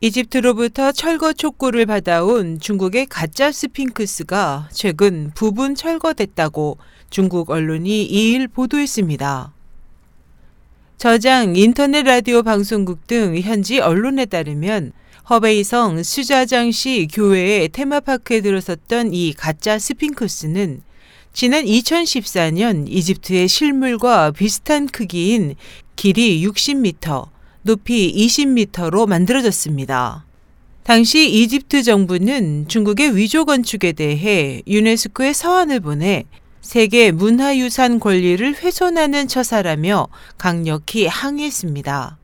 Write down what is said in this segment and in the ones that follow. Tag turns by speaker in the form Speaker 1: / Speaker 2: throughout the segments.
Speaker 1: 이집트로부터 철거 촉구를 받아온 중국의 가짜 스핑크스가 최근 부분 철거됐다고 중국 언론이 2일 보도했습니다. 저장 인터넷 라디오 방송국 등 현지 언론에 따르면 허베이성 스자좡시 교외의 테마파크에 들어섰던 이 가짜 스핑크스는 지난 2014년 이집트의 실물과 비슷한 크기인 길이 60m, 높이 20m로 만들어졌습니다. 당시 이집트 정부는 중국의 위조 건축에 대해 유네스코에 서한을 보내 세계 문화유산 권리를 훼손하는 처사라며 강력히 항의했습니다.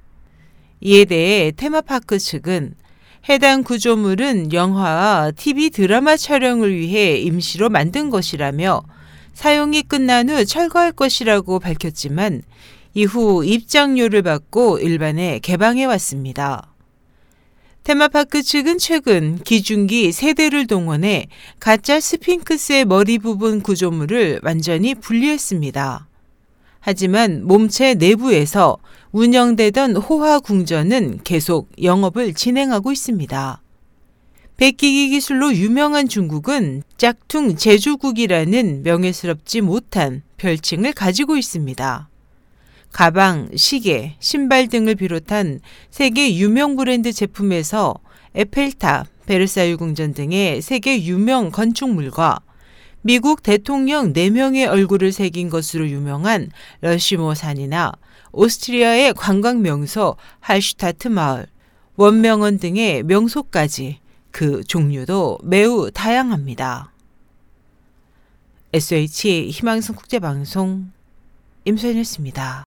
Speaker 1: 이에 대해 테마파크 측은 해당 구조물은 영화와 TV 드라마 촬영을 위해 임시로 만든 것이라며 사용이 끝난 후 철거할 것이라고 밝혔지만 이후 입장료를 받고 일반에 개방해 왔습니다. 테마파크 측은 최근 기중기 세대를 동원해 가짜 스핑크스의 머리 부분 구조물을 완전히 분리했습니다. 하지만 몸체 내부에서 운영되던 호화 궁전은 계속 영업을 진행하고 있습니다. 베끼기 기술로 유명한 중국은 짝퉁 제조국이라는 명예스럽지 못한 별칭을 가지고 있습니다. 가방, 시계, 신발 등을 비롯한 세계 유명 브랜드 제품에서 에펠탑, 베르사유 궁전 등의 세계 유명 건축물과 미국 대통령 4명의 얼굴을 새긴 것으로 유명한 러시모어 산이나 오스트리아의 관광 명소 할슈타트 마을, 원명원 등의 명소까지 그 종류도 매우 다양합니다. SH 희망성 국제방송 임소연이었습니다.